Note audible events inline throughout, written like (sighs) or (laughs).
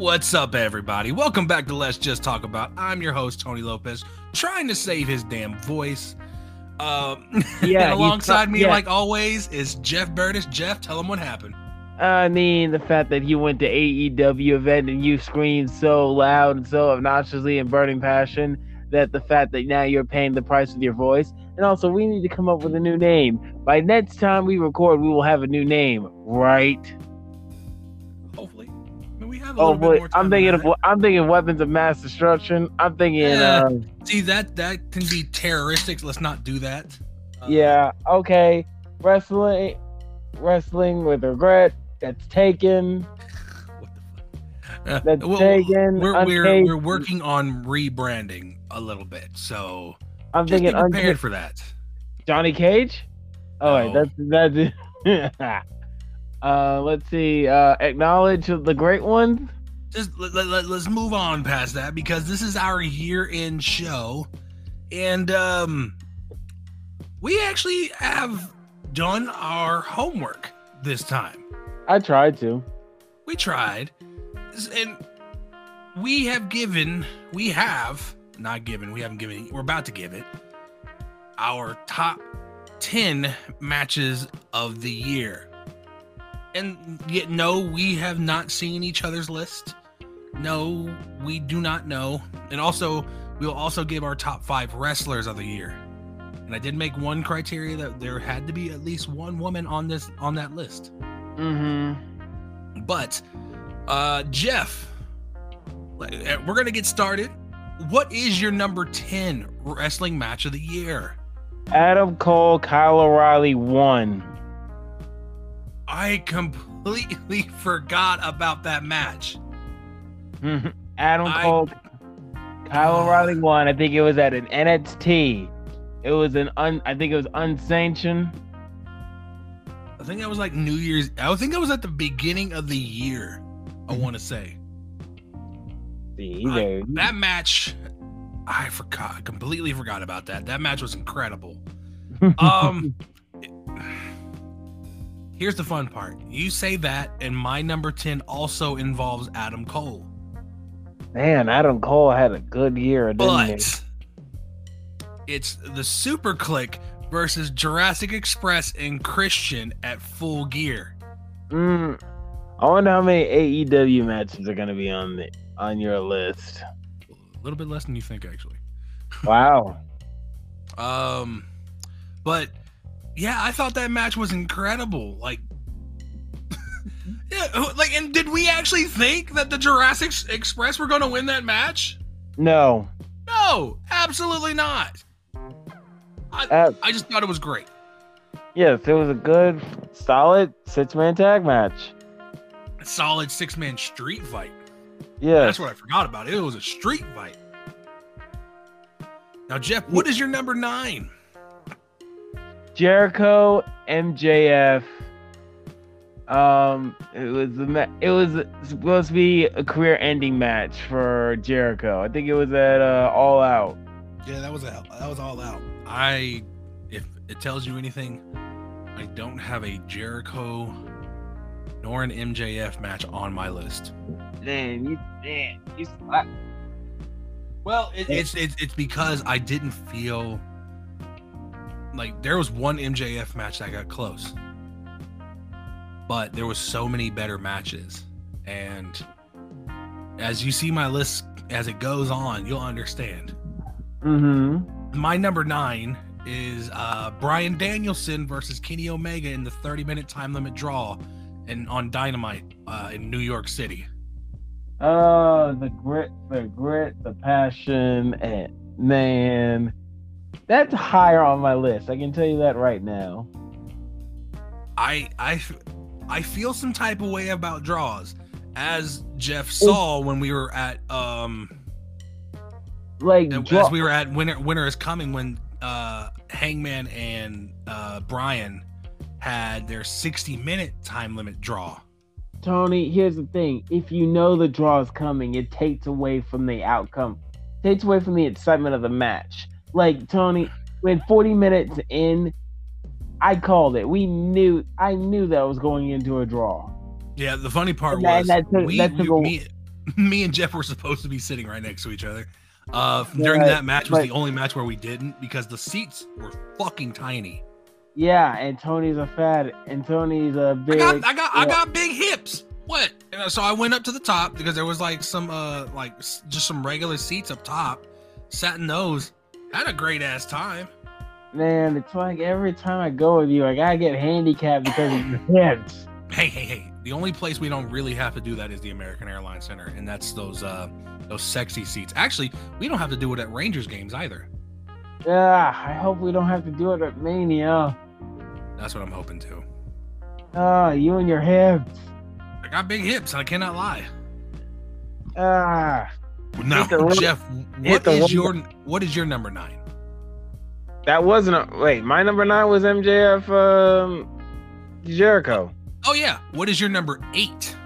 What's up, everybody? Welcome back to Let's Just Talk About. I'm your host, Tony Lopez, trying to save his damn voice. Um, (laughs) Yeah, and alongside pro- me, yeah. like always, is Jeff Burtis. Jeff, tell him what happened. I mean, the fact that you went to AEW event and you screamed so loud and so obnoxiously and burning passion that the fact that now you're paying the price with your voice. And also, we need to come up with a new name. By next time we record, we will have a new name, right? Hopefully, I mean, we have a Oh little bit boy, more time. I'm thinking of I'm thinking weapons of mass destruction. I'm thinking, Yeah. uh, see that that can be terroristic. Let's not do that. Uh, yeah, okay, wrestling, wrestling with regret. That's taken. (laughs) What the fuck? Uh, That's well, taken. we're we're, we're working on rebranding a little bit, so I'm just be thinking prepared for that. Johnny Cage? Oh wait, No. that's that's (laughs) (laughs) uh let's see. Uh acknowledge the great one. just let, let, let, us move on past that because this is our year end show and um we actually have done our homework this time I tried to. we tried and we have given we have not given we haven't given we're about to give it our top 10 matches of the year and yet no we have not seen each other's list no we do not know and also we'll also give our top five wrestlers of the year and i did make one criteria that there had to be at least one woman on this on that list Mm-hmm. but uh Jeff, uh, we're gonna get started. What is your number 10 wrestling match of the year? Adam Cole, Kyle O'Reilly won. I completely (laughs) forgot about that match. Adam I- Cole, Kyle O'Reilly won. I think it was at an NXT. It was an un. I think it was unsanctioned. I think that was like New Year's. I think that was at the beginning of the year. I Mm-hmm. want to say I- that match. I forgot. I completely forgot about that. That match was incredible. (laughs) Um, here's the fun part. You say that, and my number 10 also involves Adam Cole. Man, Adam Cole had a good year, didn't he? but it's the Super Kliq versus Jurassic Express and Christian at Full Gear. Mm, I wonder how many AEW matches are gonna be on the on your list. A little bit less than you think, actually. Wow. (laughs) Um, but yeah, I thought that match was incredible. Like, (laughs) yeah, like, and did we actually think that the Jurassic Express were going to win that match? No. No, absolutely not. I, Uh, I just thought it was great. yes, it was a good, solid six man tag match. A solid six man street fight. Yeah. That's what I forgot about. It was a street fight. Now, Jeff, what is your number nine? Jericho MJF. Um, it was a ma- it was supposed to be a career ending match for Jericho. I think it was at uh, All Out. Yeah, that was a, that was all out. I, if it tells you anything, I don't have a Jericho nor an MJF match on my list. Man, you man, you I, Well, it, it's it's it's because I didn't feel like there was one MJF match that got close, but there was so many better matches, and as you see my list as it goes on, you'll understand. mm-hmm. My number nine is uh, Bryan Danielson versus Kenny Omega in the 30 minute time limit draw, and on Dynamite uh, in New York City. Oh, the grit, the grit, the passion, and man, that's higher on my list. I can tell you that right now. I I I feel some type of way about draws, as Jeff saw when we were at um Like, draw- as we were at Winter Winter is Coming when uh Hangman and uh Bryan had their 60 minute time limit draw. Tony, here's the thing. If you know the draw is coming, it takes away from the outcome. Takes away from the excitement of the match. Like, Tony, when 40 minutes in, I called it. We knew I knew that I was going into a draw. Yeah, the funny part And was that took- we, that we- a- me, me and Jeff were supposed to be sitting right next to each other. Uh, during Yeah, that match was but- the only match where we didn't because the seats were fucking tiny. Yeah, and Tony's a fat, and Tony's a big. I got, I got, I got big hips. What? And so I went up to the top because there was like some, uh, like just some regular seats up top. Sat in those. Had a great ass time. Man, it's like every time I go with you, I gotta get handicapped because of your hips. Hey, hey, hey! The only place we don't really have to do that is the American Airlines Center, and that's those, uh, those sexy seats. Actually, we don't have to do it at Rangers games either. Yeah, I hope we don't have to do it at Mania. That's what I'm hoping to. Ah, you and your hips. I got big hips. I cannot lie. Ah, Now, Jeff, what is your what is your number nine? that wasn't a wait. My number nine was MJF um, Jericho. Oh yeah, what is your number eight?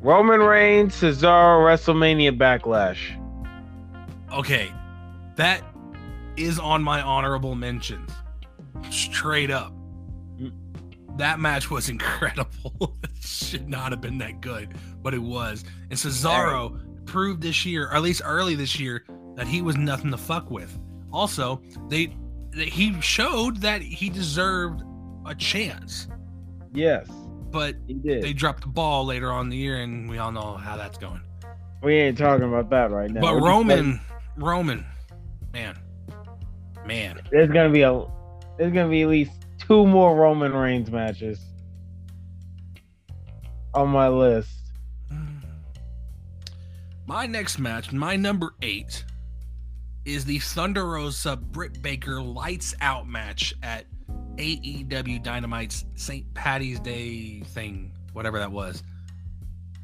Roman Reigns, Cesaro, WrestleMania Backlash. Okay, that is on my honorable mentions. Straight up, Mm. that match was (laughs) incredible. it should not have been that good, but it was. And Cesaro proved this year, or at least early this year, that he was nothing to fuck with. Also, they, they he showed that he deserved a chance, Yes, but they dropped the ball later on in the year, and we all know how that's going. we ain't talking about that right now. but We're Roman, Roman, man, man, there's gonna be a, there's gonna be at least two more Roman Reigns matches on my list. My next match, my number eight, is the Thunder Rosa Britt Baker lights out match at AEW Dynamite's St. Patty's Day thing, whatever that was.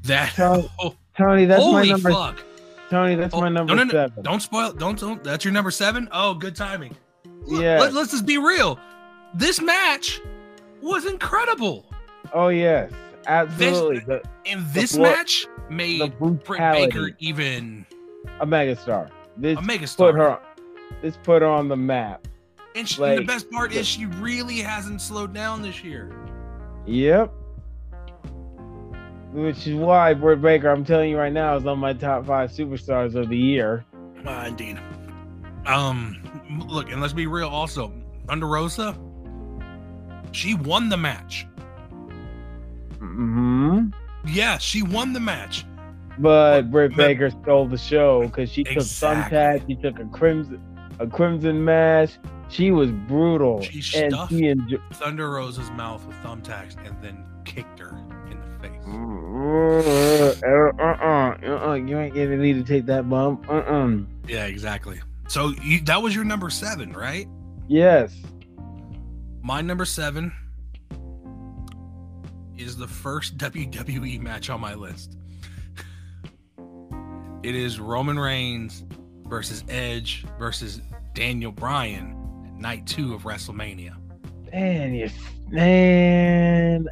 That Tony, (laughs) oh, Tony, that's my holy number. fuck! Tony, that's Oh, my number no, no, seven. Don't spoil. Don't don't. That's your number seven. Oh, good timing. Look, Yeah. Let, us just be real. This match was incredible, Oh yes, absolutely. the and this blo- match made Britt Baker even a megastar. This a megastar. put her, this put her on the map. And, she, and the best part is she really hasn't slowed down this year. Yep. Which is why Britt Baker, I'm telling you right now, is on my top five superstars of the year. Uh, indeed. Um, look, and let's be real. Also, Thunder Rosa, she won the match. Hmm Yeah, she won the match. But Britt but- Baker stole the show because she took Exactly. thumbtacks, she took a crimson, a crimson mash. She was brutal, She and stuffed- she enjo- Thunder Rosa's mouth with thumbtacks and then kicked her in the face. Uh, uh, uh, uh, you ain't gonna need to take that bump. Uh, uh Yeah, exactly. So you, that was your number seven, right? Yes. My number seven is the first (laughs) WWE match on my list. It is Roman Reigns versus Edge versus Daniel Bryan at night two of WrestleMania. Man, you man,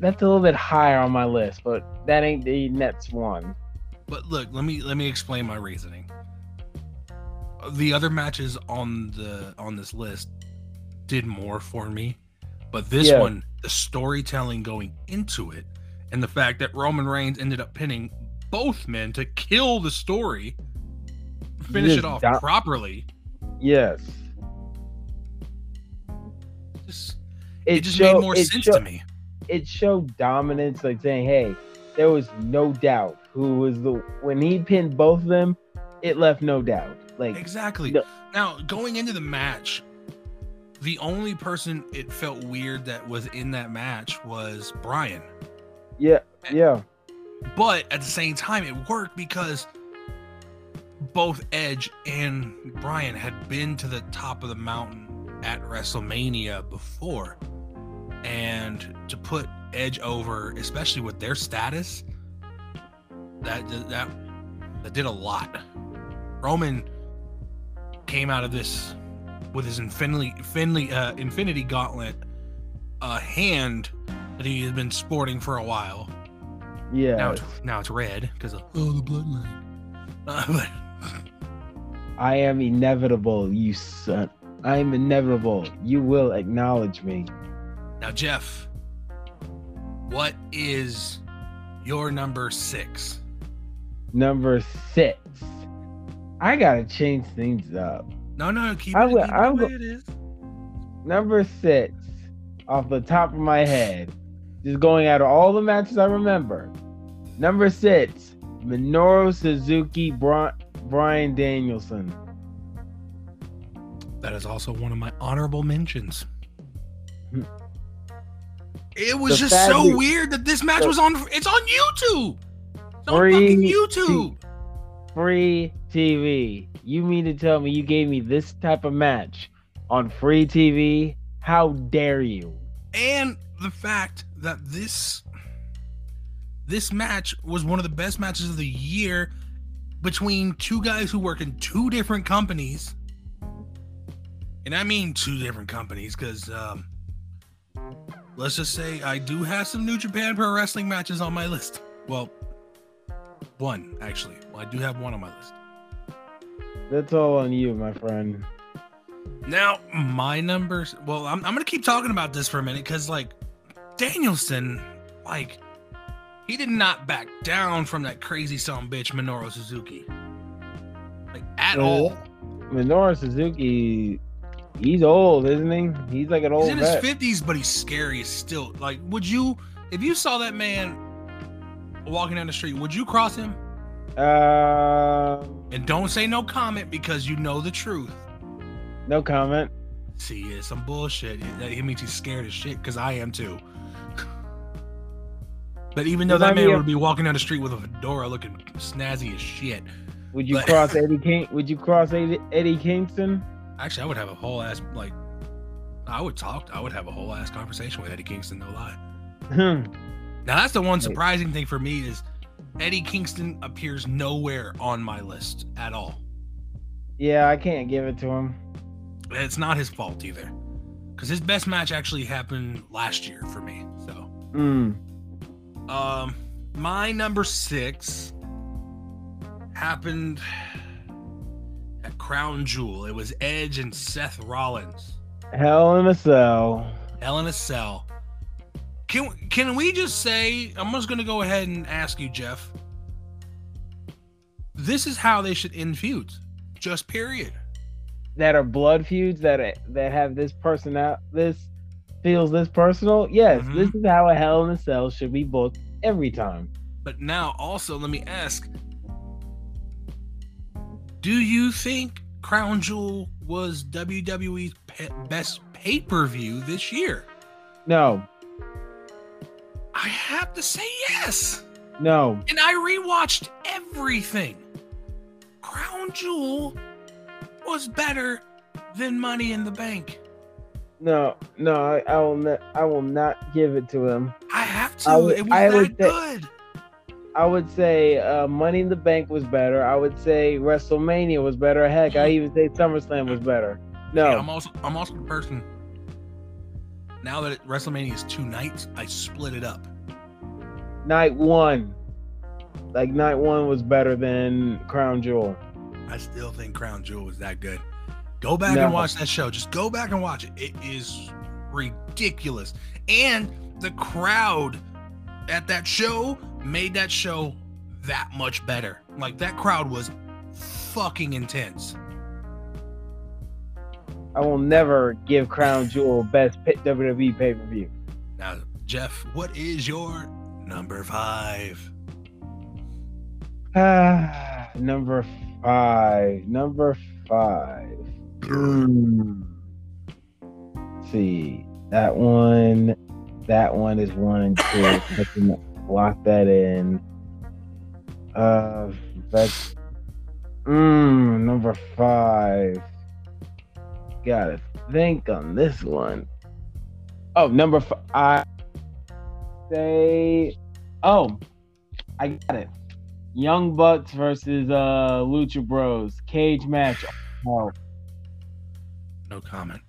that's a little bit higher on my list, but that ain't the Nets one. But look, let me let me explain my reasoning. The other matches on the on this list did more for me, but this Yeah. one, the storytelling going into it, and the fact that Roman Reigns ended up pinning both men to kill the story, finish it off do- properly. Yes, Just, it, just made more sense show- to me. It showed dominance, like saying, "Hey, there was no doubt who was the when he pinned both of them. It left no doubt. Like Exactly. No. Now, going into the match, the only person it felt weird that was in that match was Bryan. yeah, yeah, But at the same time, it worked because both Edge and Bryan had been to the top of the mountain at WrestleMania before. And to put Edge over, especially with their status, that that that did a lot. Roman came out of this with his infinity infinity uh, infinity gauntlet uh, hand that he has been sporting for a while. yeah. Now it's now it's red because of oh the bloodline. (laughs) Uh, but I am inevitable, you son. I am inevitable. You will acknowledge me. now Jeff, what is Your number six. Number six. I gotta change things up. No, no, keep I it, keep it I the way will- it is. Number six, off the top of my head, just going out of all the matches I remember. Number six, Minoru Suzuki, Bri- Bryan Danielson. That is also one of my honorable mentions. Hmm. It was The just so weird that this match the- was on. It's on YouTube. It's on Free fucking YouTube. Free TV. You mean to tell me you gave me this type of match on free TV? How dare you? and the fact that this this match was one of the best matches of the year between two guys who work in two different companies and i mean two different companies because um let's just say i do have some new japan pro wrestling matches on my list well one actually well, i do have one on my list That's all on you, my friend. Now, my numbers. Well, I'm, I'm gonna keep talking about this for a minute because, like, Danielson, like, he did not back down from that crazy son bitch Minoru Suzuki, like at Yeah. all. Minoru Suzuki, he's old, isn't he? He's like an He's old in his fifties, but he's scary as still. Like, would you, if you saw that man walking down the street, would you cross him? Uh, And don't say no comment because you know the truth. no comment. See, it's some bullshit. That he means he's scared as shit because I am too. But even though that man would be walking down the street with a fedora looking snazzy as shit, Would you But- cross (laughs) Eddie King? Would you cross Eddie, Eddie Kingston? actually, I would have a whole ass like, I would talk. I would have a whole ass conversation with Eddie Kingston. No lie. Hmm. Now that's the one surprising thing for me is Eddie Kingston appears nowhere on my list at all. yeah, I can't give it to him. It's not his fault either, because his best match actually happened last year for me. So. Hmm. Um, my number six happened at Crown Jewel. It was Edge and Seth Rollins. Hell in a Cell. Hell in a Cell. Can can we just say? I'm just gonna go ahead and ask you, Jeff. This is how they should end feuds. Just period. That are blood feuds that that have this person out. This feels this personal. Yes, Mhm. this is how a Hell in a Cell should be booked every time. But now, also, let me ask: Do you think Crown Jewel was WWE's pe- best pay per view this year? No, I have to say yes. no. And I rewatched everything. Crown Jewel was better than Money in the Bank. No, no, I, I will not. I will not give it to him. I have to. I would- it was I that say- good. I would say uh, Money in the Bank was better. I would say WrestleMania was better. Heck, I even say SummerSlam was better. No, Yeah, I'm also I'm also the person. Now that WrestleMania is two nights, I split it up. night one, like night one was better than Crown Jewel. I still think Crown Jewel was that good. Go back No. and watch that show. Just go back and watch it. It is ridiculous. And the crowd at that show made that show that much better. Like that crowd was fucking intense. I will never give Crown Jewel best WWE pay per view. Now, Jeff, what is your number five? Ah, (sighs) number five. Number five. Hmm. Let's see that one. That one is one and two. (laughs) I can lock that in. Uh, that's mm, number five. Gotta think on this one. Oh, number five. I say. Oh, I got it. Young Bucks versus uh Lucha Bros cage match. Oh, No comment.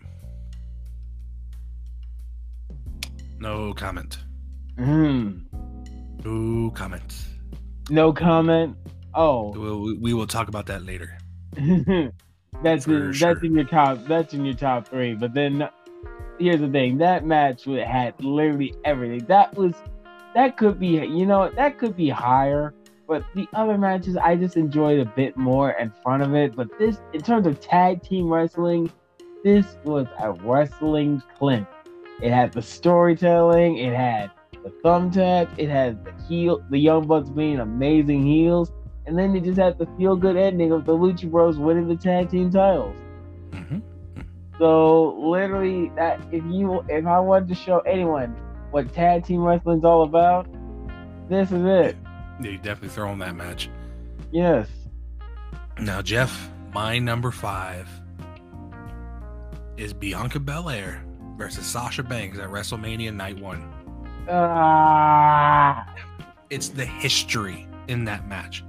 No comment. mm, No comment. no comment. Oh, We'll, we will talk about that later. (laughs) that's For in, sure. that's in your top. That's in your top three. But then here's the thing: that match had literally everything. That was that could be you know that could be higher. But the other matches, I just enjoyed a bit more in front of it. But this, in terms of tag team wrestling, this was a wrestling clinic. It had the storytelling, it had the thumbtack, it had the heel, the Young Bucks being amazing heels, and then it just had the feel good ending of the Lucha Bros winning the tag team titles. Mm-hmm. So literally, that if you if I wanted to show anyone what tag team wrestling's all about, this is it. Yeah, you definitely throw on that match. Yes. Now, Jeff, my number five is Bianca Belair versus Sasha Banks at WrestleMania Night One. Ah, It's the history in that match.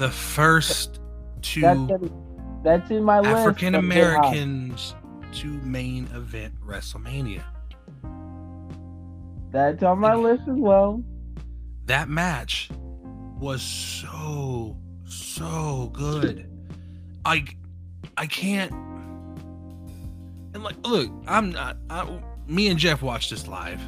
The first two that's in, that's in my list. African but they're high. Americans to main event WrestleMania. That's on my list as well. That match was so so good. I I can't and like look, I'm not I, me and Jeff watched this live.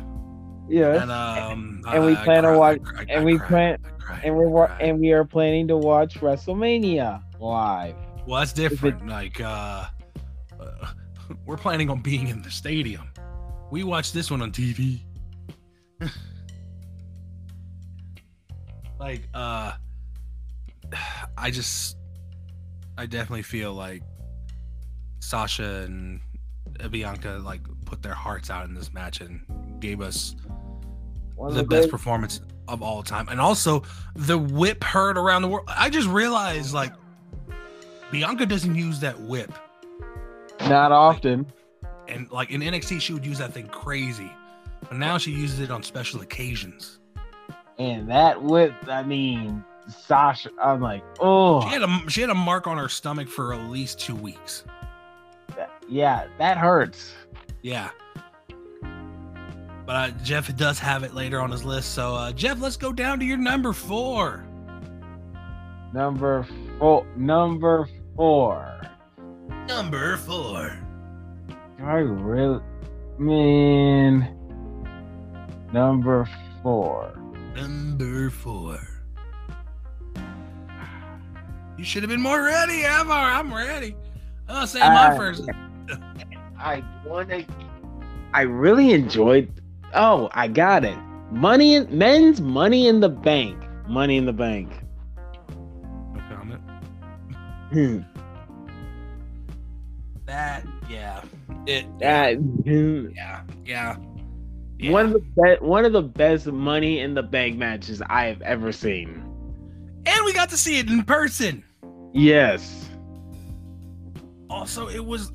Yes. And um And we I- I plan on watch- I cried, and we plan- Cried, and we're wa- cried. and we are planning to watch WrestleMania live. Well, that's different. Like, uh, uh, (laughs) we're planning on being in the stadium. We watch this one on TV. (laughs) like, uh, (sighs) I just, I definitely feel like Sasha and Bianca like put their hearts out in this match and gave us One of the the best best- performance of all time. And also the whip heard around the world. I just realized like Bianca doesn't use that whip. Not often. And like in NXT, she would use that thing crazy. But now she uses it on special occasions. And that whip, I mean, Sasha, I'm like, oh, She had a she had a mark on her stomach for at least two weeks. that- yeah, that hurts. Yeah. But uh, Jeff does have it later on his list. So uh, Jeff, let's go down to your number four. Number four. Number four. Number four. I really, man? Number four. Number four. You should have been more ready, Avar. I'm ready. I'll say my first. (laughs) I wanna. I really enjoyed. Oh, I got it. Money in men's money in the bank. Money in the bank. No comment. Hmm. That, yeah. It, That hmm. yeah, yeah. yeah. one of the best. One of the best money in the bank matches I have ever seen. and we got to see it in person. Yes. Also, it was.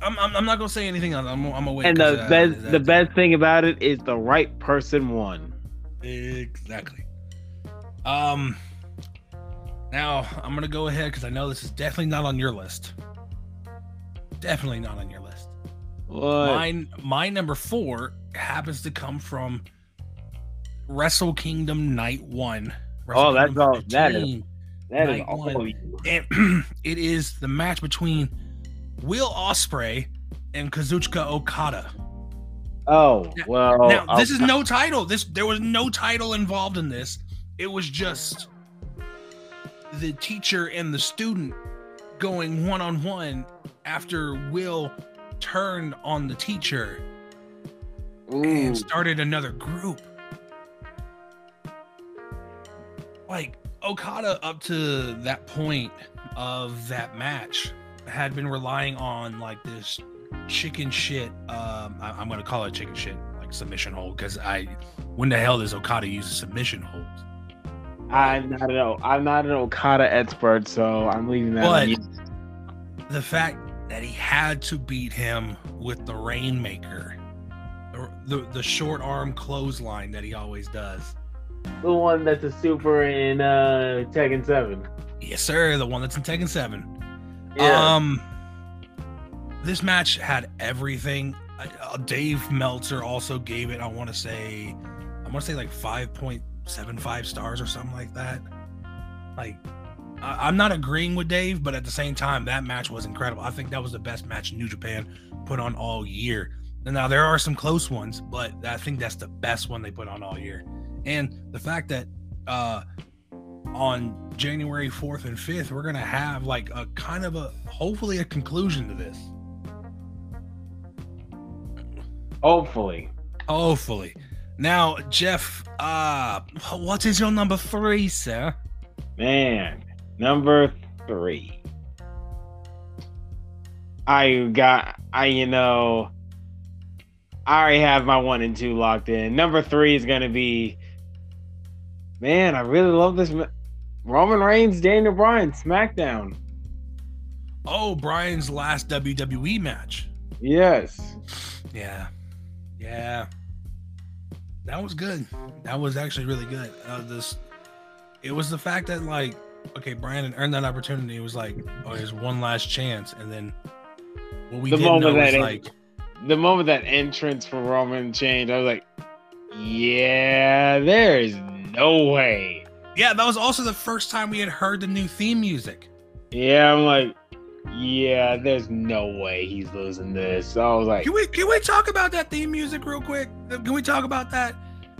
I'm, I'm, I'm not gonna say anything. else. I'm, I'm away. And the best. the best thing about it is the right person won. Exactly. Um. Now I'm gonna go ahead because I know this is definitely not on your list. Definitely not on your list. What? Mine, my number four happens to come from Wrestle Kingdom Night One. Oh, that's Kingdom all- that is- 15. that is all and (clears throat) it is the match between Will Ospreay and Kazuchika Okada. Oh well. now, this is no title. This there was no title involved in this. It was just the teacher and the student going one on one after Will turned on the teacher Ooh. and started another group. Like Okada, up to that point of that match, had been relying on like this chicken shit. Um, I, am gonna call it chicken shit, like submission hold, because I, when the hell does Okada use a submission hold? I'm not an I'm not an Okada expert, so I'm leaving that. But- The fact that he had to beat him with the Rainmaker, the, the, the short arm clothesline that he always does. The one that's a super in uh Tekken Seven. Yes, sir. The one that's in Tekken 7. Yeah. Um, this match had everything. Uh, Dave Meltzer also gave it. I want to say, I want to say like five point seven five stars or something like that. Like, I, I'm not agreeing with Dave, but at the same time, that match was incredible. I think that was the best match New Japan put on all year. Now there are some close ones, but I think that's the best one they put on all year. And the fact that uh on January 4th and 5th, we're gonna have like a kind of a hopefully a conclusion to this. Hopefully. Hopefully. Now, Jeff, uh what is your number three, sir? Man, number three. I got I you know I already have my one and two locked in. Number three is gonna be man, I really love this Roman Reigns, Daniel Bryan, SmackDown. Oh, Bryan's last WWE match. Yes. Yeah. Yeah. That was good. That was actually really good. Uh, this it was the fact that like okay, Bryan had earned that opportunity. It was like, oh, there's one last chance, and then what we The didn't know moment was that like, The moment that entrance for Roman changed, I was like, yeah, there's no way. Yeah, that was also the first time we had heard the new theme music. Yeah, I'm like, yeah, there's no way he's losing this. So I was like, Can we can we talk about that theme music real quick? Can we talk about that?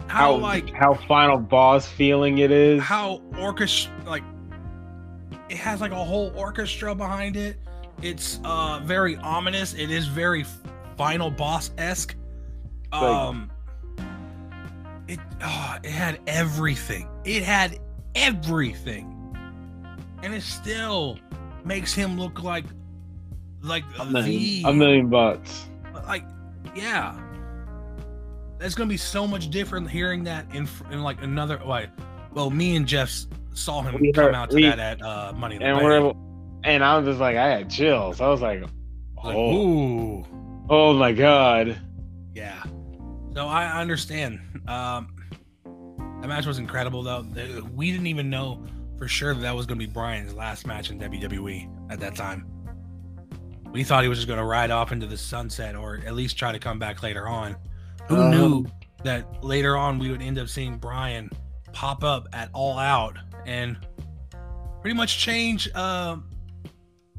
How, how like how final boss feeling it is. how orchestra like it has like a whole orchestra behind it. It's uh very ominous. It is very final boss esque. Um, it oh, it had everything. It had everything, and it still makes him look like like a the million, a million bucks. like yeah that's gonna be so much different hearing that in in like another way well me and jeff saw him We come heard- out to we- that at uh money the And Bank. we're and I was just like, I had chills. I was like, Like, oh, ooh oh my god. yeah so i understand um that match was incredible though we didn't even know for sure that that was gonna be bryan's last match in wwe at that time we thought he was just gonna ride off into the sunset or at least try to come back later on who Um, knew that later on we would end up seeing Bryan pop up at All Out and pretty much change um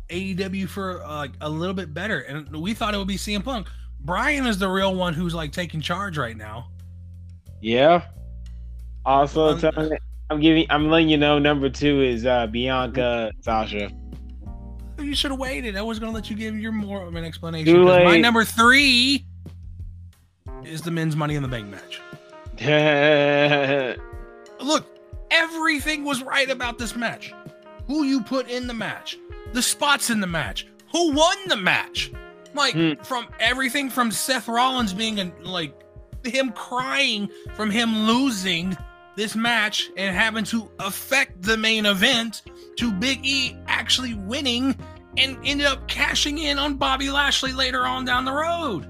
AEW for uh, like a little bit better. And we thought it would be CM Punk. Brian is the real one who's like taking charge right now. Yeah. Also, Um, telling I'm giving, I'm letting you know. Number two is uh Bianca Sasha. You should have waited. I was gonna let you give your more of an explanation. My number three is the men's Money in the Bank match. (laughs) Look, everything was right about this match. Who you put in the match, the spots in the match, who won the match. Like Hmm. from everything from Seth Rollins being a, like him crying from him losing this match and having to affect the main event to Big E actually winning and ended up cashing in on Bobby Lashley later on down the road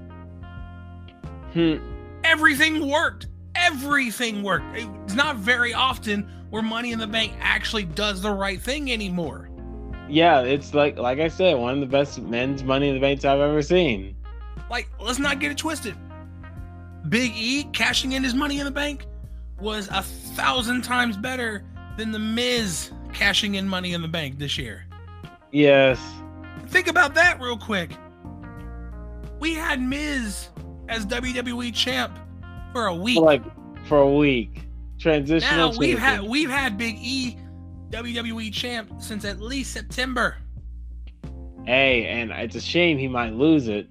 Hmm. everything worked. Everything worked. It's not very often where Money in the Bank actually does the right thing anymore. yeah, it's like, like I said, one of the best men's Money in the Banks I've ever seen. Like, let's not get it twisted. Big E cashing in his Money in the Bank was a thousand times better than the Miz cashing in Money in the Bank this year. Yes. Think about that real quick. We had Miz as WWE champ for a week. Like for a week. Transitional. Now we've had we've had Big E WWE champ since at least September. Hey, and it's a shame he might lose it.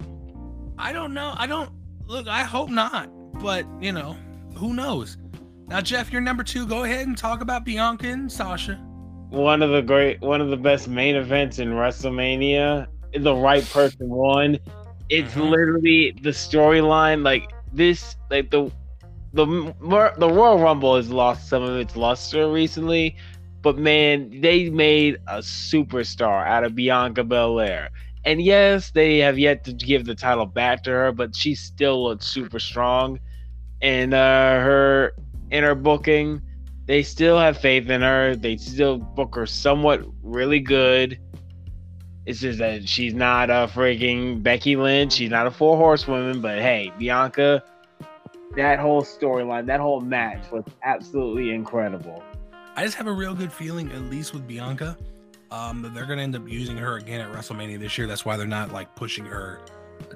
I don't know. I don't look. I hope not. But you know, who knows? Now, Jeff, you're number two. Go ahead and talk about Bianca and Sasha. One of the great, one of the best main events in WrestleMania. The right person won. It's Mhm. literally the storyline. Like this, like the the the Royal Rumble has lost some of its luster recently, but man, they made a superstar out of Bianca Belair. And yes, they have yet to give the title back to her, but she still looks super strong. And uh, her in her booking, they still have faith in her. They still book her somewhat really good. It's just that she's not a freaking Becky Lynch. She's not a four horsewoman, but hey, Bianca, that whole storyline, that whole match was absolutely incredible. I just have a real good feeling, at least with Bianca, um, that they're going to end up using her again at WrestleMania this year. That's why they're not like pushing her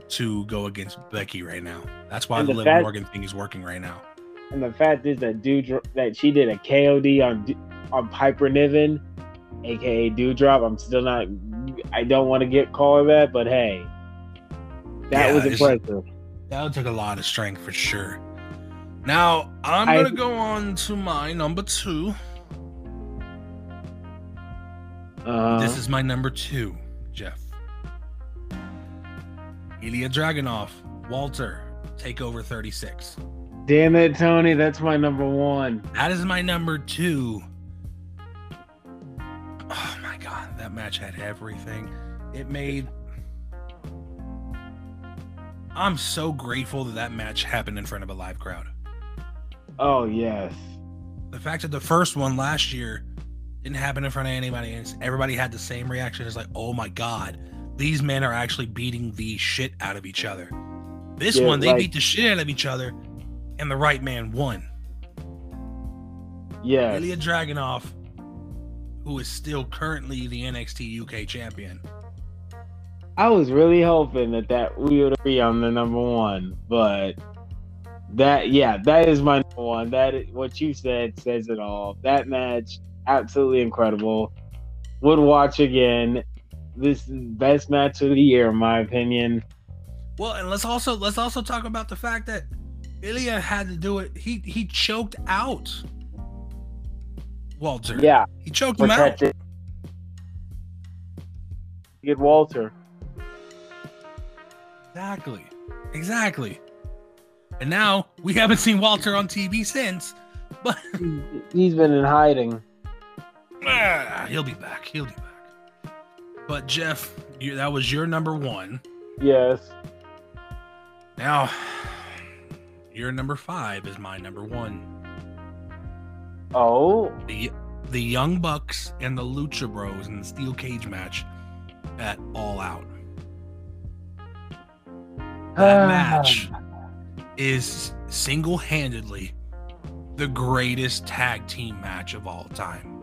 to go against Becky right now. That's why And the the Liv Morgan thing is working right now. And the fact is that dude that she did a KOD on on Piper Niven, aka Doudrop. I'm still not. I don't want to get called that, but hey, that Yeah, was impressive. That took a lot of strength for sure. Now I'm I- gonna go on to my number two. Uh, This is my number two, Jeff. Ilja Dragunov, Walter, Takeover 36. Damn it, Tony. That's my number one. That is my number two. Oh my god, that match had everything. It made. I'm so grateful that that match happened in front of a live crowd. Oh yes. The fact that the first one last year didn't happen in front of anybody and everybody had the same reaction is like, oh my god, these men are actually beating the shit out of each other. This Yeah, one, they like- beat the shit out of each other, and the right man won. Yeah. Ilja Dragunov, who is still currently the NXT UK champion. I was really hoping that that we would be on the number one, but that yeah, that is my number one. That is, what you said says it all. That match, absolutely incredible. Would watch again. This is best match of the year, in my opinion. Well, and let's also let's also talk about the fact that Ilja had to do it. He he choked out Walter. Yeah, he choked him out. Get Walter. Exactly. Exactly. And now we haven't seen Walter on TV since, but (laughs) He's been in hiding. ah, he'll be back. He'll be back. But Jeff, you, that was your number one. Yes. Now, your number five is my number one. Oh, The the Young Bucks and the Lucha Bros in the steel cage match at All Out. That ah. match is single handedly the greatest tag team match of all time.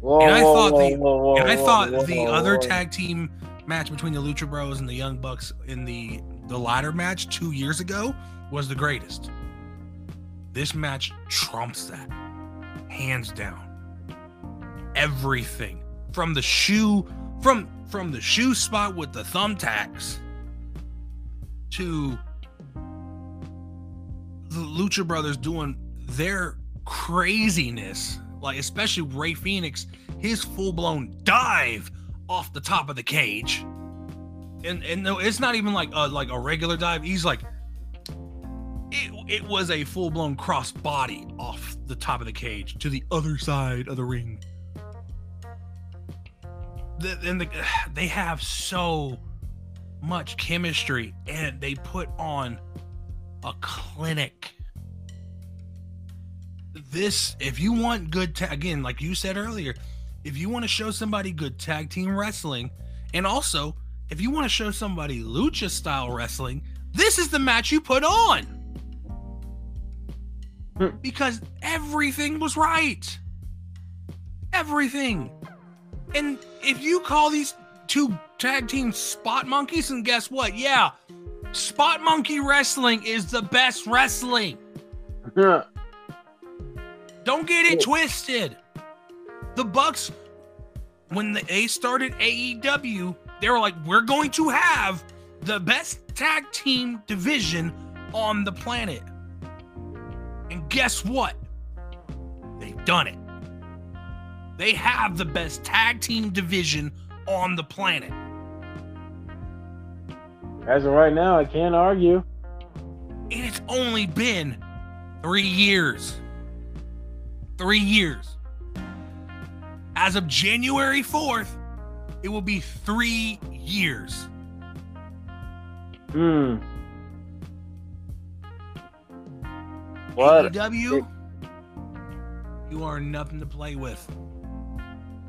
Whoa, And I thought whoa, the- whoa, and I thought the other tag team match between the Lucha Bros and the Young Bucks in the the ladder match two years ago was the greatest. This match trumps that, hands down. Everything from the shoe from from the shoe spot with the thumbtacks to the Lucha Brothers doing their craziness, like especially Rey Fénix, his full blown dive off the top of the cage, and and no, it's not even like a like a regular dive. He's like, it was a full blown cross body off the top of the cage to the other side of the ring. The, and the, (sighs) they have so much chemistry, and they put on a clinic. This, if you want good, ta- again, like you said earlier, if you want to show somebody good tag team wrestling, and also if you want to show somebody lucha style wrestling, this is the match you put on. Hmm. Because everything was right. Everything. And if you call these two tag teams spot monkeys, and guess what? Yeah, spot monkey wrestling is the best wrestling. Don't get it twisted. The Bucks, when they started AEW, they were like, "We're going to have the best tag team division on the planet." And guess what? They've done it. They have the best tag team division on the planet. As of right now, I can't argue. And it's only been three years. Three years. As of January 4th, it will be three years. Hmm. What? AEW, you are nothing to play with.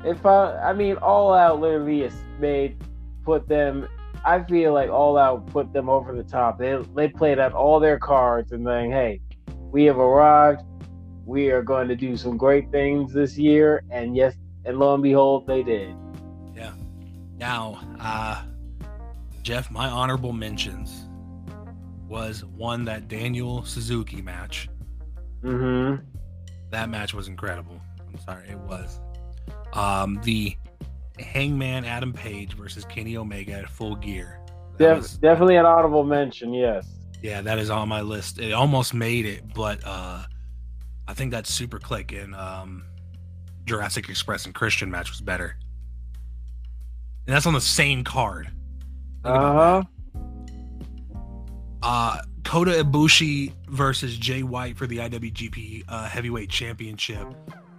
If I, I mean, All Out literally is made, put them. I feel like All Out put them over the top. They they played out all their cards and saying, "Hey, we have arrived. We are going to do some great things this year." And yes, and lo and behold, they did. Yeah. Now, uh, Jeff, my honorable mentions was one that Daniel Suzuki match. Mm-hmm. That match was incredible. I'm sorry, it was. Um, the Hangman Adam Page versus Kenny Omega at Full Gear. Def- was- definitely an audible mention. Yes. yeah, that is on my list. It almost made it, but uh, I think that Super Kliq and um, Jurassic Express and Christian match was better. And that's on the same card. About Uh huh. uh Kota Ibushi versus Jay White for the IWGP uh, Heavyweight Championship.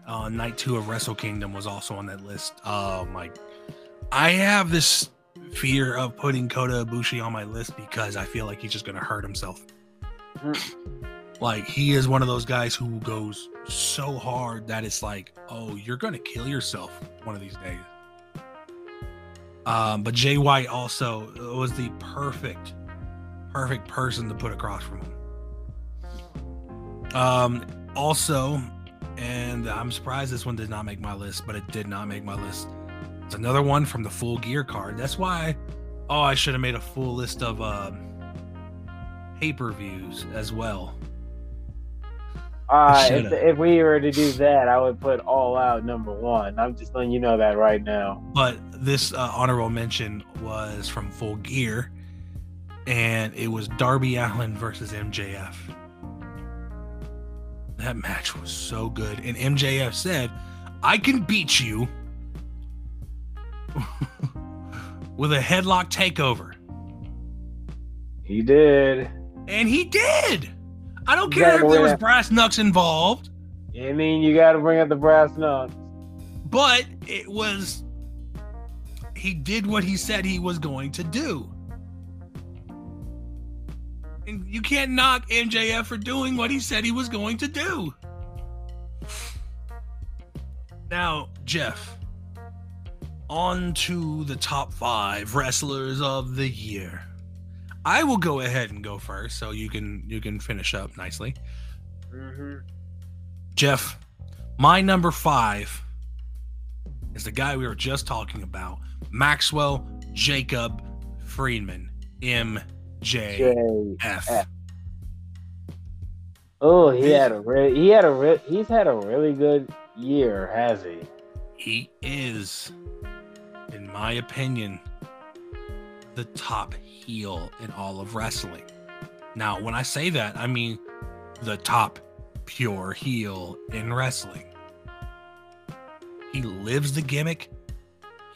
Uh, night two of Wrestle Kingdom was also on that list. Oh my! I have this fear of putting Kota Ibushi on my list because I feel like he's just gonna hurt himself. like he is one of those guys who goes so hard that it's like, oh, you're gonna kill yourself one of these days. Um, but Jay White also was the perfect perfect person to put across from him. Um, also, and I'm surprised this one did not make my list, but it did not make my list. It's another one from the full gear card. That's why, oh, I should have made a full list of um, pay per views as well. Uh, if, if we were to do that, I would put All Out number one. I'm just letting you know that right now. But this uh, honorable mention was from Full Gear, and it was Darby Allin versus MJF. That match was so good, and MJF said, "I can beat you (laughs) with a headlock takeover," He did. and he did. I don't care if there was brass knucks involved, I mean, you got to bring up the brass knucks. but it was. He did what he said he was going to do. And you can't knock MJF for doing what he said he was going to do. Now, Jeff, on to the top five wrestlers of the year. I will go ahead and go first, so you can you can finish up nicely. Mm-hmm. Jeff, my number five is the guy we were just talking about, Maxwell Jacob Friedman, MJF. F. Oh, he had a re- he had a re- he's had a really good year, has he? He is, in my opinion, the top heel in all of wrestling. Now, when I say that, I mean the top pure heel in wrestling. He lives the gimmick.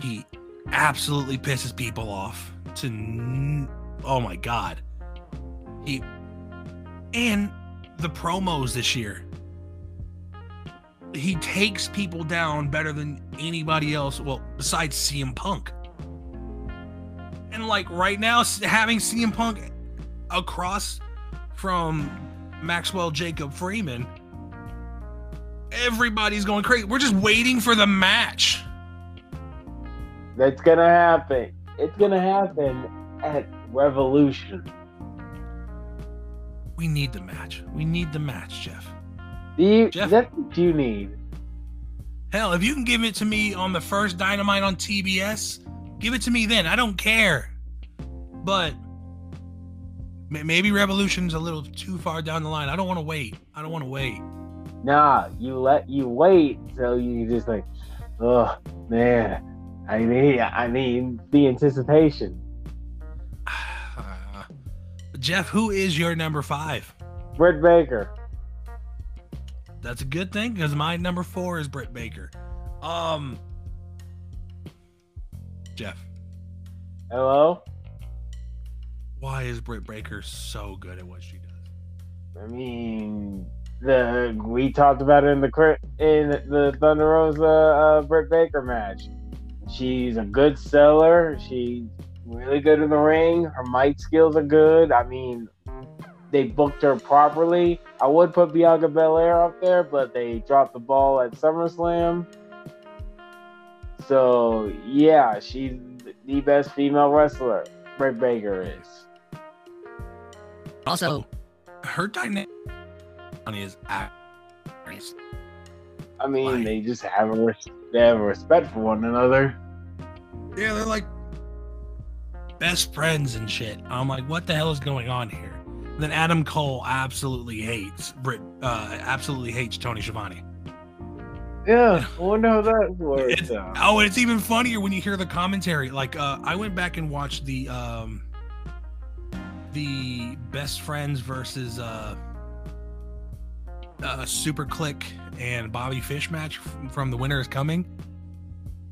He absolutely pisses people off to n- oh my god. He and the promos this year he takes people down better than anybody else. Well, besides CM Punk. And like right now, having CM Punk across from Maxwell Jacob Friedman, everybody's going crazy. We're just waiting for the match. That's gonna happen. It's gonna happen at Revolution. We need the match. We need the match, Jeff. Do you? Jeff- That's what you need. Hell, if you can give it to me on the first Dynamite on TBS, give it to me then. I don't care. But maybe Revolution's a little too far down the line. I don't want to wait. I don't want to wait. Nah, you let you wait so you just like, oh man, I need I need the anticipation. Jeff, who is your number five? Britt Baker. That's a good thing because my number four is Britt Baker. Um, Jeff, Hello. why is Britt Baker so good at what she does? I mean, the we talked about it in the in the Thunder Rosa uh, Britt Baker match. She's a good seller. She's really good in the ring. Her mic skills are good. I mean, they booked her properly. I would put Bianca Belair up there, but they dropped the ball at SummerSlam. So yeah, she's the best female wrestler. Britt Baker is. Also, her dynamic is act- I mean, Like- they just have a res- they have a respect for one another. Yeah, they're like best friends and shit. I'm like, what the hell is going on here? then Adam Cole absolutely hates Britt. Uh, absolutely hates Tony Schiavone. Yeah, (laughs) I wonder how that works It's- out. Oh, and it's even funnier when you hear the commentary. Like, uh, I went back and watched the um, the best friends versus uh, uh, Super Kliq and Bobby Fish match from The Winter Is Coming.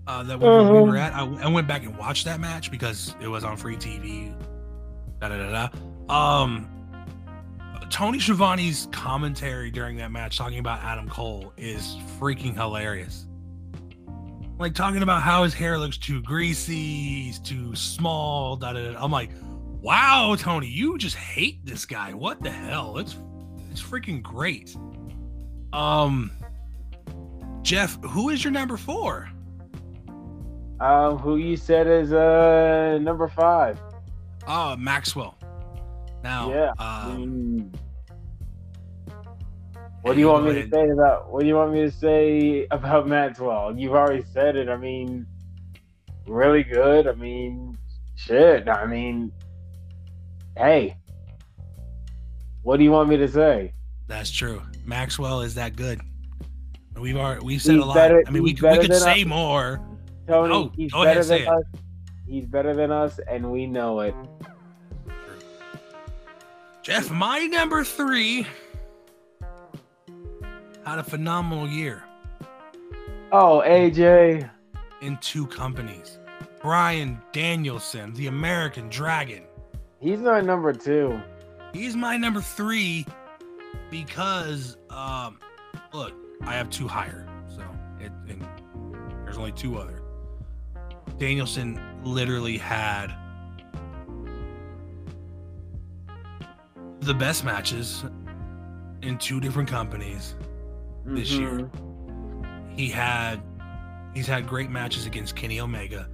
Uh, that we, we Uh-huh. were at. I, I went back and watched that match because it was on free TV. Da da da da. Um, Tony Schiavone's commentary during that match, talking about Adam Cole, is freaking hilarious like talking about how his hair looks too greasy, he's too small. Da, da, da. I'm like, wow, Tony, you just hate this guy. What the hell? It's it's freaking great. Um, Jeff, who is your number four? Um, who you said is uh number five? Oh, Maxwell. Now, Yeah. um, Mm. What do you want me to say about? What do you want me to say (laughs) about Maxwell? You've already said it. I mean, really good. I mean, shit. I mean, hey, what do you want me to say? That's true. Maxwell is that good. We've already we've said He's a lot. better- I mean, we, we could say more. Tony, Oh, he's ahead, better say than it. us. He's better than us, and we know it. Jeff, my number three had a phenomenal year Oh, AJ. in two companies. Bryan Danielson, the American Dragon. He's my number two. He's my number three because, um, look, I have two higher, so it, and there's only two other. Danielson literally had the best matches in two different companies this year. Mhm. he had he's had great matches against Kenny Omega,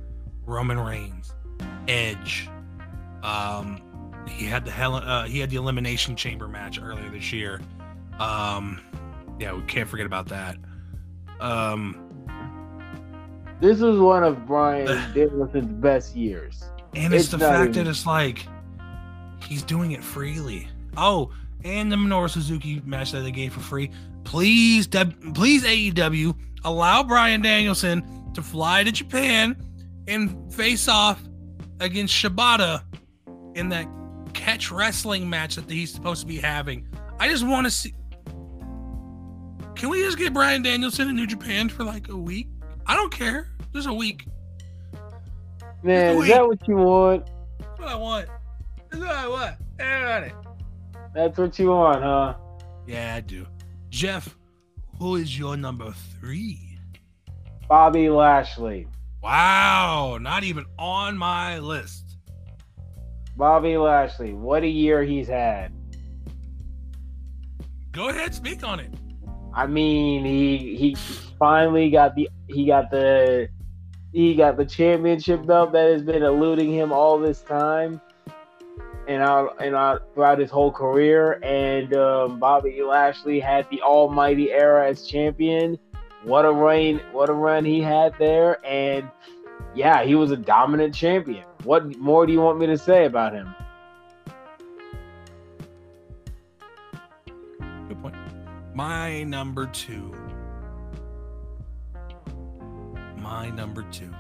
Roman Reigns, Edge. Um, he had the hell uh, he had the elimination chamber match earlier this year. Um, yeah, we can't forget about that. Um, This was one of Bryan (sighs) Danielson's best years. and it's, It's the fact even- that it's like he's doing it freely. Oh, and the Minoru Suzuki match that they gave for free. Please, please AEW allow Bryan Danielson to fly to Japan and face off against Shibata in that catch wrestling match that he's supposed to be having. I just want to see. Can we just get Bryan Danielson in New Japan for like a week? I don't care. Just a week. Man, Wait. is that what you want? That's what I want. That's what I want. Everybody. That's what you want, huh? Yeah, I do. Jeff, who is your number three? Bobby Lashley. Wow, not even on my list. Bobby Lashley. What a year he's had. Go ahead, speak on it. I mean, he he finally got the he got the he got the championship belt that has been eluding him all this time, and out and out throughout his whole career. And um, Bobby Lashley had the Almighty era as champion. What a reign! What a run he had there, and yeah, he was a dominant champion. What more do you want me to say about him? My number two. My number two.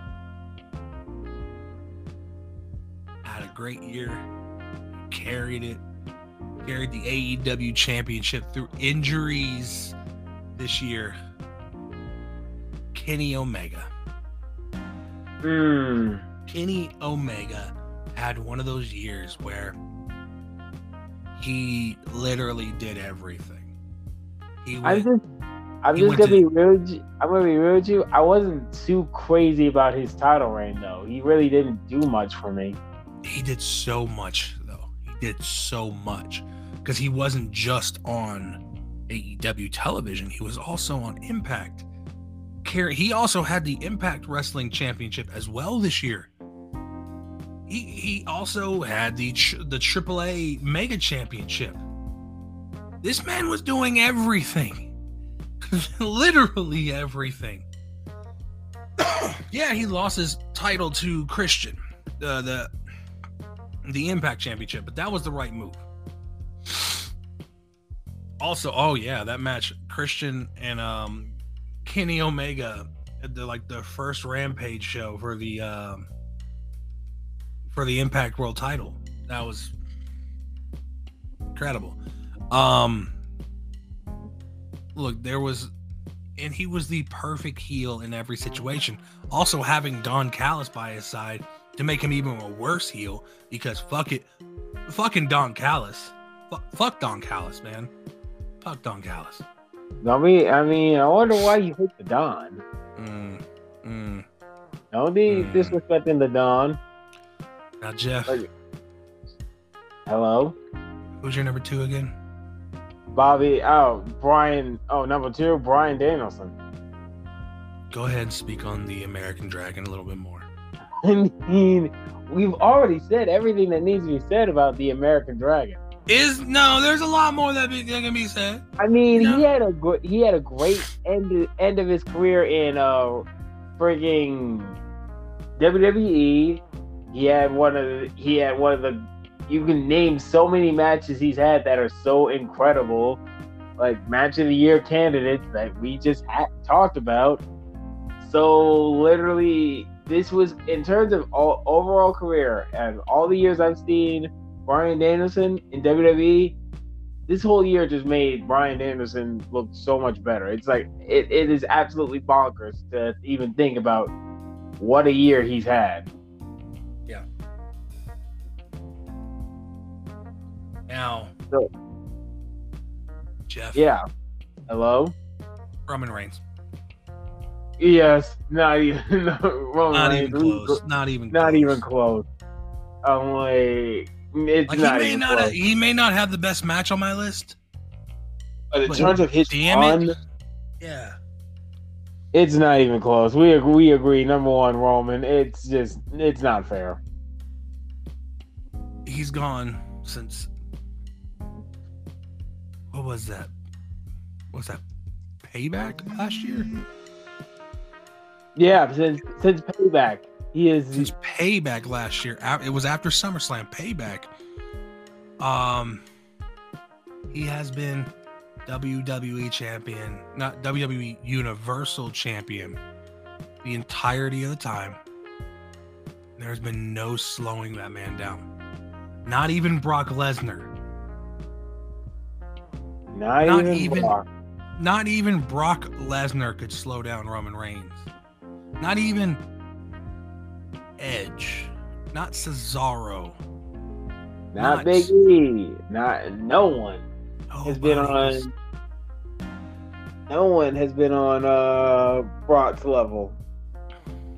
Had a great year. Carried it. Carried the AEW championship through injuries this year. Kenny Omega. Hmm. Kenny Omega had one of those years where he literally did everything. He I'm just, I'm just gonna to- be real. with you- I'm gonna be real with you. I wasn't too crazy about his title reign though. He really didn't do much for me. he did so much though. He did so much because he wasn't just on AEW television. He was also on Impact. He also had the Impact Wrestling Championship as well this year. He he also had the the AAA Mega Championship. This man was doing everything, (laughs) literally everything. (coughs) yeah, he lost his title to Christian, uh, the the Impact Championship, but that was the right move. Also, oh yeah, that match Christian and um Kenny Omega at the like the first Rampage show for the um for the Impact World Title. That was incredible. Um look, there was and he was the perfect heel in every situation. Also having Don Callis by his side to make him even a worse heel because fuck it, fucking Don Callis, fuck, fuck Don Callis, man, fuck Don Callis. I mean, I mean, I wonder why you hate the Don. Mm, mm. Don't be Mm. disrespecting the Don. Now Jeff, Hello, who's your number two again? Bobby. Oh, Bryan. Oh, number two, Bryan Danielson. Go ahead and speak on the American Dragon a little bit more. (laughs) I mean, we've already said everything that needs to be said about the American Dragon. Is no, there's a lot more that, be, that can be said. I mean, No. he had a gr- he had a great end end of his career in uh frigging WWE. He had one of the, he had one of the you can name so many matches he's had that are so incredible, like match of the year candidates that we just had talked about. So literally, this was in terms of all, overall career and all the years I've seen Bryan Danielson in WWE this whole year just made Bryan Danielson look so much better. It's like it, it is absolutely bonkers to even think about what a year he's had. Now, So- Jeff, Yeah. Hello? Roman Reigns, Yes. Not even (laughs) no, Roman not Reigns, even close, not even, Not close. even close. I'm like it's Like not he may even not, close. he may not have the best match on my list. But in but terms of his damn it. Yeah, it's not even close. We agree, we agree. Number one, Roman. It's just it's not fair. he's gone since. What was that? Was that payback last year? Yeah, since since payback, he is Since payback last year, it was after SummerSlam. Payback. Um, he has been WWE champion, not WWE Universal champion, the entirety of the time. There's been no slowing that man down. Not even Brock Lesnar. Not, not even, even- Brock. Not even Brock Lesnar could slow down Roman Reigns. Not even Edge. Not Cesaro. Not Not- Big E. Not no one has been on. No one has been on uh Brock's level.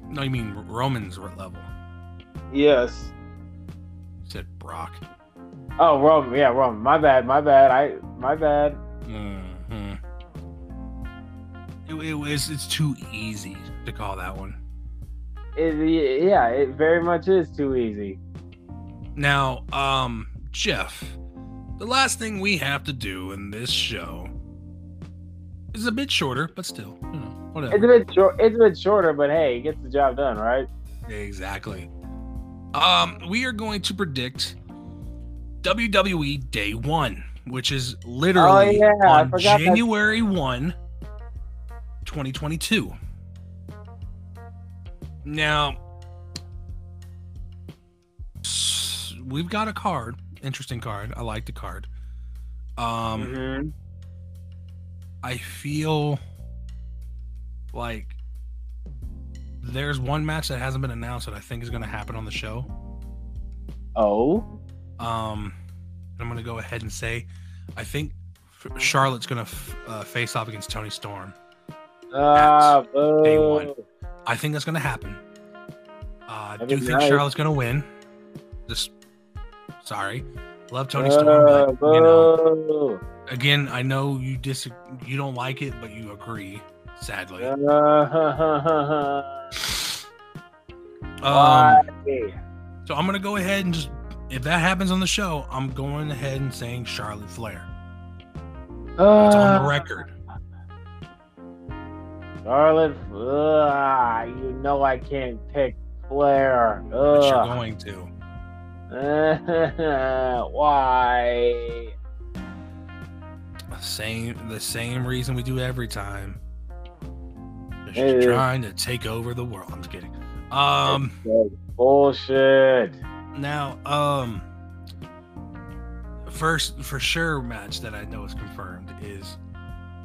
No, you mean Roman's level. Yes. Said Brock. Oh, Roman. Yeah, Roman. My bad. My bad. I. My bad. hmm It, it was. It's too easy to call that one. It, yeah, it very much is too easy. Now, um, Jeff, the last thing we have to do in this show is a bit shorter, but still, you know, whatever. It's a bit short. It's a bit shorter, but hey, it gets the job done, right? Exactly. Um, we are going to predict WWE Day One, which is literally Oh, yeah, on forgot that- January 1, 2022. Now, we've got a card, interesting card. I like the card. Um, Mhm. I feel like there's one match that hasn't been announced that I think is going to happen on the show. Oh. Um, I'm going to go ahead and say I think Charlotte's going to f- uh, face off against Toni Storm. Ah, day one. I think that's going to happen. Uh, I do think nice. Charlotte's going to win. Just sorry, love Toni Storm, Ah, but you know, again, I know you dis you don't like it, but you agree. Sadly, (laughs) um, so I'm gonna go ahead and just if that happens on the show, I'm going ahead and saying Charlotte Flair. It's on the Uh, record. Charlotte, ugh, you know I can't pick Flair. But you're going to. (laughs) Why? Same the same reason we do every time. Hey. trying to take over the world. I'm just kidding. Um bullshit. Now um first for sure match that I know is confirmed is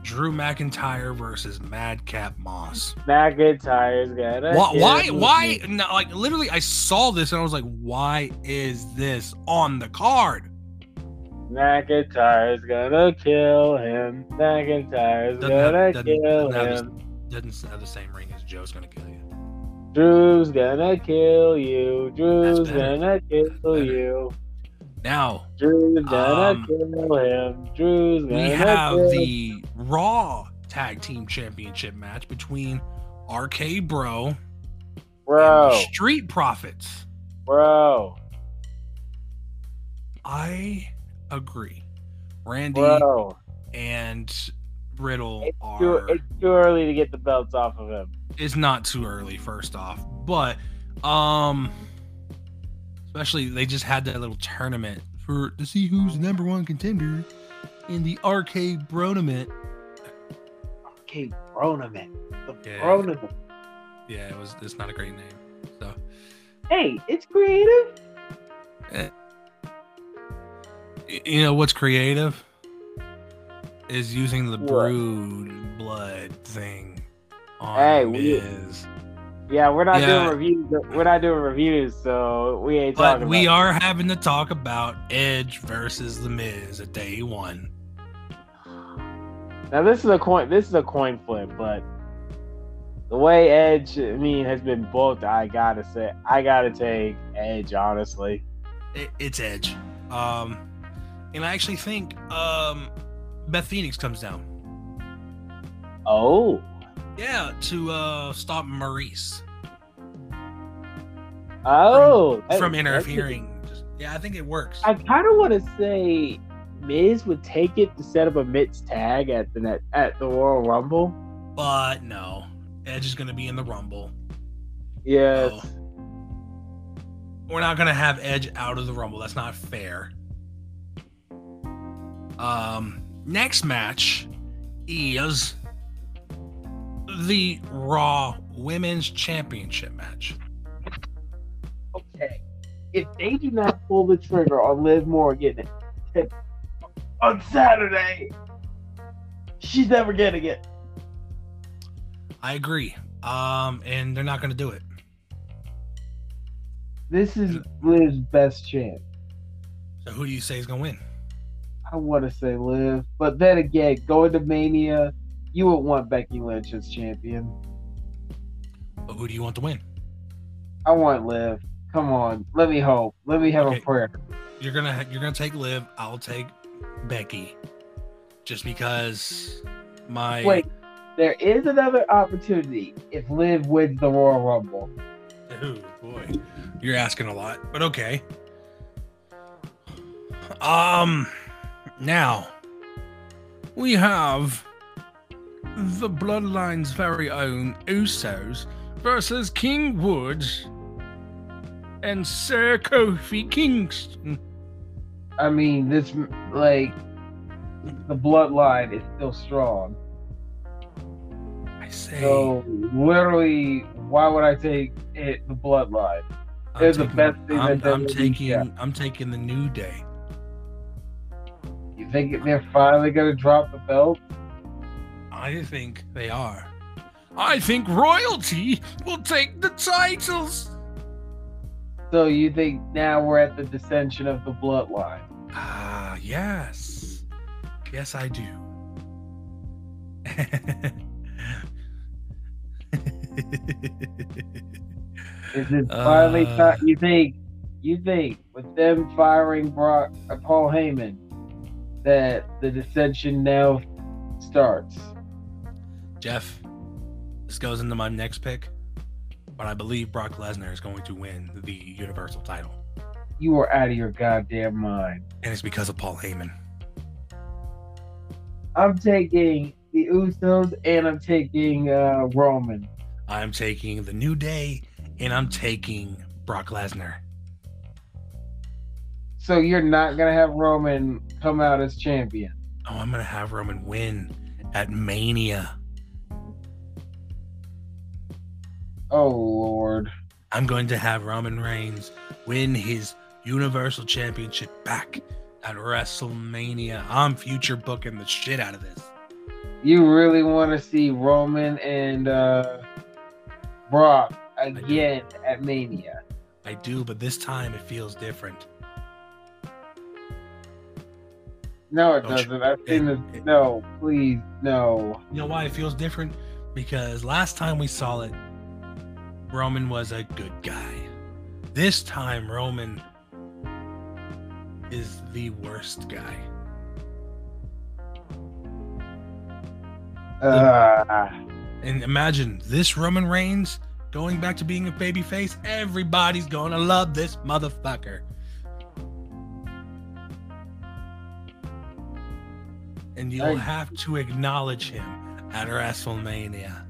Drew McIntyre versus Madcap Moss. McIntyre's gonna. Why? Why? why no, like literally, I saw this and I was like, "Why is this on the card?" McIntyre's gonna kill him. McIntyre's Doesn't gonna doesn't- kill doesn't have him. Doesn't have the same ring as Joe's gonna kill you. Drew's gonna kill you. Drew's gonna kill you. Now Drew's gonna Um, kill him. Drew's gonna we have kill the Raw Tag Team Championship match between RK Bro bro, Street Profits. bro, I agree. Randy bro. and Riddle It's too, are. it's too early to get the belts off of him. It's not too early first off but um especially they just had that little tournament for to see who's the number one contender in the arcade bronament Okay, Bronament. The Yeah. Bronament. yeah it was it's not a great name so Hey, it's creative. y- you know what's creative is using the What? brood blood thing Hey, we- Miz. Yeah, we're not Yeah. doing reviews. We're not doing reviews, so we ain't but talking. But we are having to talk about edge versus the miz at day one Now this is a coin. This is a coin flip, but the way Edge, I mean, has been booked, I gotta say, I gotta take Edge. Honestly, it, it's Edge. Um, and I actually think um, Beth Phoenix comes down. oh, Yeah, to uh, stop Maurice oh, that- from interfering. Just, yeah, I think it works. I kind of want to say Miz would take it to set up a Miz tag at the net at the Royal Rumble. but no, Edge is going to be in the Rumble. Yes, Oh. We're not going to have Edge out of the Rumble. That's not fair. Um, next match is the Raw Women's Championship match. okay. If they do not pull the trigger on Liv Morgan on Saturday, she's never getting it. I agree. Um, and they're not going to do it. This is Liv's best chance. So who do you say is going to win? I want to say Liv, but then again, going to Mania, you would want Becky Lynch as champion. But who do you want to win? I want Liv. Come on, let me hope. Let me have Okay. a prayer. You're gonna you're gonna take Liv. I'll take Becky, just because my Wait, there is another opportunity if Liv wins the Royal Rumble. Oh boy, you're asking a lot, but okay. Um, now we have the Bloodline's very own Usos versus King Woods and Sir Kofi Kingston. I mean, this like the bloodline is still strong. I say, So literally, why would I take it? The bloodline. I'm they're the best thing I'm, that I'm taking, got. I'm taking the New Day. You think they're finally gonna drop the belt? I think they are. I think royalty will take the titles. So you think now we're at the dissension of the bloodline? Ah, yes. Yes, I do. (laughs) Is it finally Uh. time? You think? You think with them firing Brock, uh, Paul Heyman, that the dissension now starts? Jeff, this goes into my next pick, but I believe Brock Lesnar is going to win the Universal title. You are out of your goddamn mind. And it's because of Paul Heyman. I'm taking the Usos and I'm taking uh, Roman. I'm taking the New Day and I'm taking Brock Lesnar. So you're not gonna have Roman come out as champion. Oh, I'm gonna have Roman win at Mania. Oh Lord. I'm going to have Roman Reigns win his Universal Championship back at WrestleMania. I'm future booking the shit out of this. You really want to see Roman and uh, Brock again at Mania? I do, but this time it feels different. No, it Don't doesn't. I've seen it- this. it- No, please, no. You know why it feels different? Because last time we saw it, Roman was a good guy. This time, Roman is the worst guy. Uh, And imagine this Roman Reigns going back to being a babyface. Everybody's gonna love this motherfucker. And you'll have to acknowledge him at WrestleMania.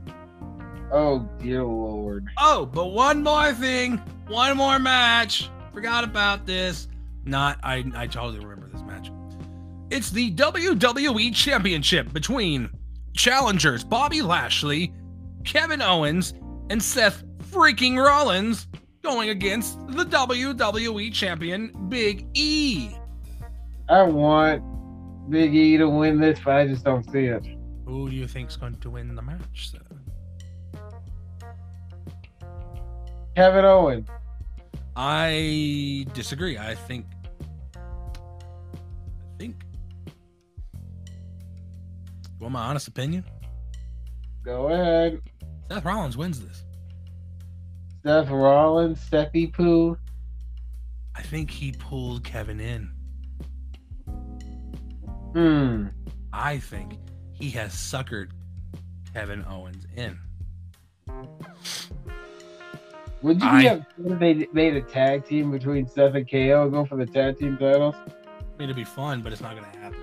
Oh dear Lord. Oh, but one more thing, one more match. Forgot about this. Not, I, I totally remember this match. It's the WWE Championship between challengers Bobby Lashley, Kevin Owens, and Seth freaking Rollins going against the WWE Champion Big E. I want Big E to win this, but I just don't see it. Who do you think's going to win the match? Then? Kevin Owens. I disagree. I think. I think. You want my honest opinion? Go ahead. Seth Rollins wins this. Seth Rollins, Sethy Poo. I think he pulled Kevin in. Hmm. I think he has suckered Kevin Owens in. Would you I- be upset if they made a tag team between Seth and KO and go for the tag team titles? I mean, it'd be fun, but it's not going to happen.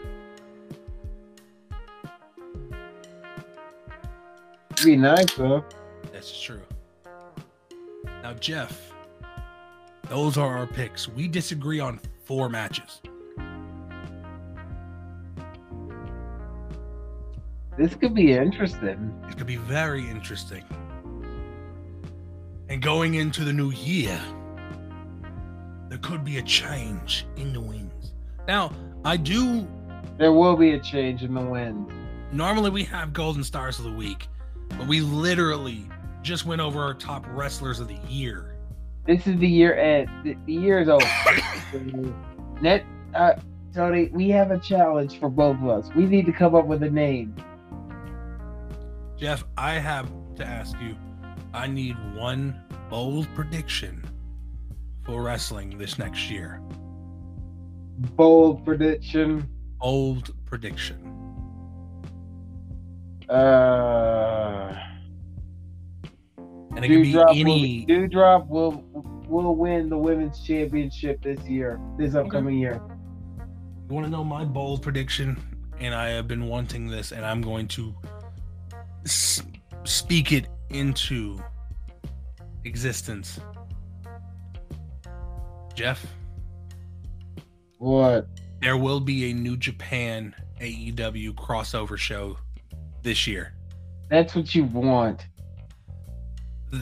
It'd be nice though. That's true. Now, Jeff, those are our picks. We disagree on four matches. This could be interesting. It could be very interesting. And going into the new year, there could be a change in the winds. Now, I do. There will be a change in the wind. Normally, we have Golden Stars of the Week, but we literally just went over our top wrestlers of the year. This is the year end. The, the year is over. (coughs) Net, uh, Tony, we have a challenge for both of us. We need to come up with a name. Jeff, I have to ask you I need one bold prediction for wrestling this next year. Bold prediction. Bold prediction. Uh, And it could be any. will, Doudrop will will win the women's championship this year, this upcoming year. You want to know my bold prediction? And I have been wanting this, and I'm going to s- speak it into existence. Jeff, What? there will be a New Japan AEW crossover show this year. That's what you want.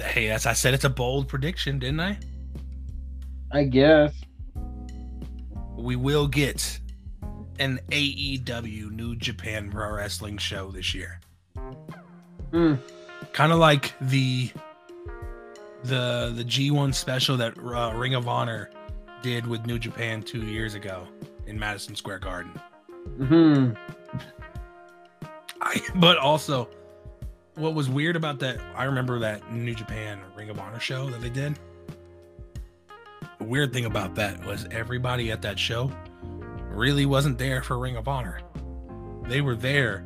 Hey, as I said, it's a bold prediction, didn't I? I guess. We will get an AEW New Japan Pro Wrestling show this year. Hmm. Kind of like the the the G1 special that uh, Ring of Honor did with New Japan 2 years ago in Madison Square Garden. Hmm. I but also what was weird about that I remember that New Japan Ring of Honor show that they did. The weird thing about that was everybody at that show really wasn't there for Ring of Honor. They were there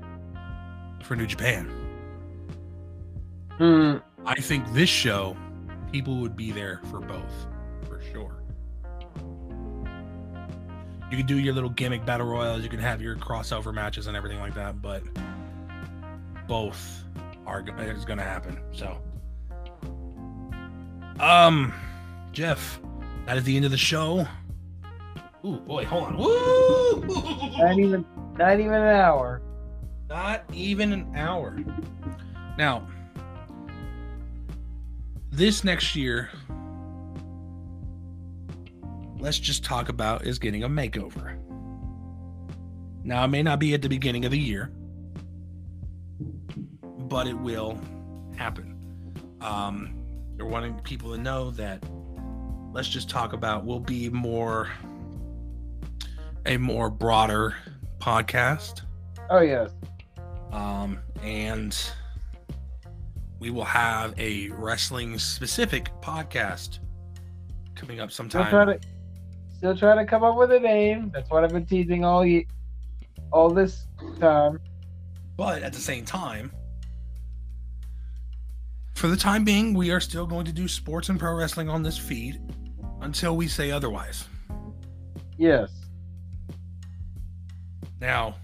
for New Japan. Hmm. I think this show, people would be there for both, for sure. You can do your little gimmick battle royals, you can have your crossover matches and everything like that, but both are is going to happen. So, um, Jeff, that is the end of the show. Ooh, boy, hold on. Woo! Didn't even. Not even an hour. Not even an hour. Now, this next year, let's just talk about is getting a makeover. Now, it may not be at the beginning of the year, but it will happen. Um, they're wanting people to know that let's just talk about will be more a more broader podcast. Oh yes. Um, and we will have a wrestling specific podcast coming up Still sometime. trying to still trying to come up with a name. That's what I've been teasing all ye all this time. But at the same time, for the time being, we are still going to do sports and pro wrestling on this feed until we say otherwise. Yes. Now,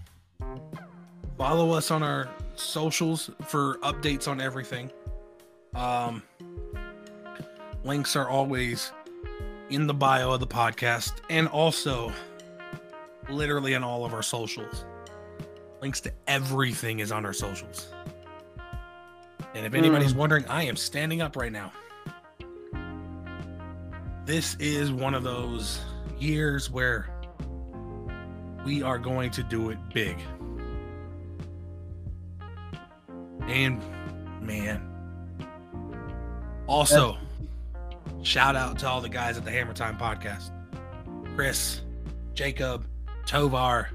follow us on our socials for updates on everything. Um, links are always in the bio of the podcast and also literally on all of our socials. Links to everything is on our socials. And if anybody's wondering, I am standing up right now. This is one of those years where we are going to do it big. And man, also shout out to all the guys at the Hammer Time podcast Chris, Jacob, Tovar.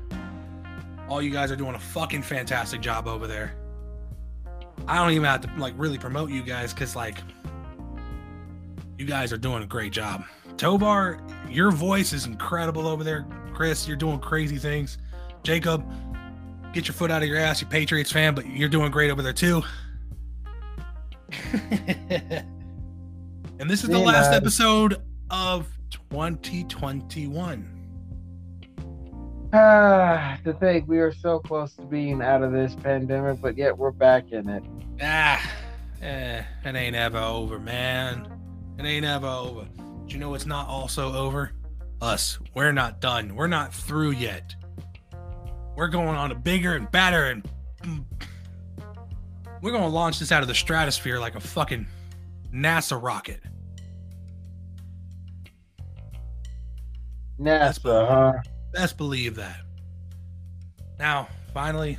All you guys are doing a fucking fantastic job over there. I don't even have to like really promote you guys because like you guys are doing a great job. Tovar, your voice is incredible over there. Chris, you're doing crazy things. Jacob, get your foot out of your ass, you Patriots fan, but you're doing great over there too. and this is the last episode of 2021. Ah, to think we are so close to being out of this pandemic, but yet we're back in it. Ah, eh, it ain't ever over, man. It ain't ever over. Do you know it's not also over? Us. We're not done. We're not through yet. We're going on a bigger and better and we're going to launch this out of the stratosphere like a fucking NASA rocket. NASA, huh? Best believe that. Now, finally,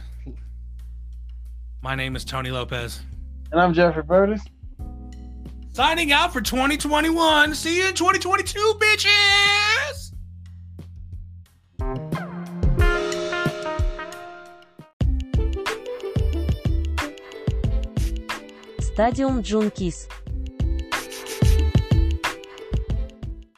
my name is Tony Lopez. And I'm Jeffrey Burtis. Signing out for 2021. See you in 2022, bitches. Stadium Junkies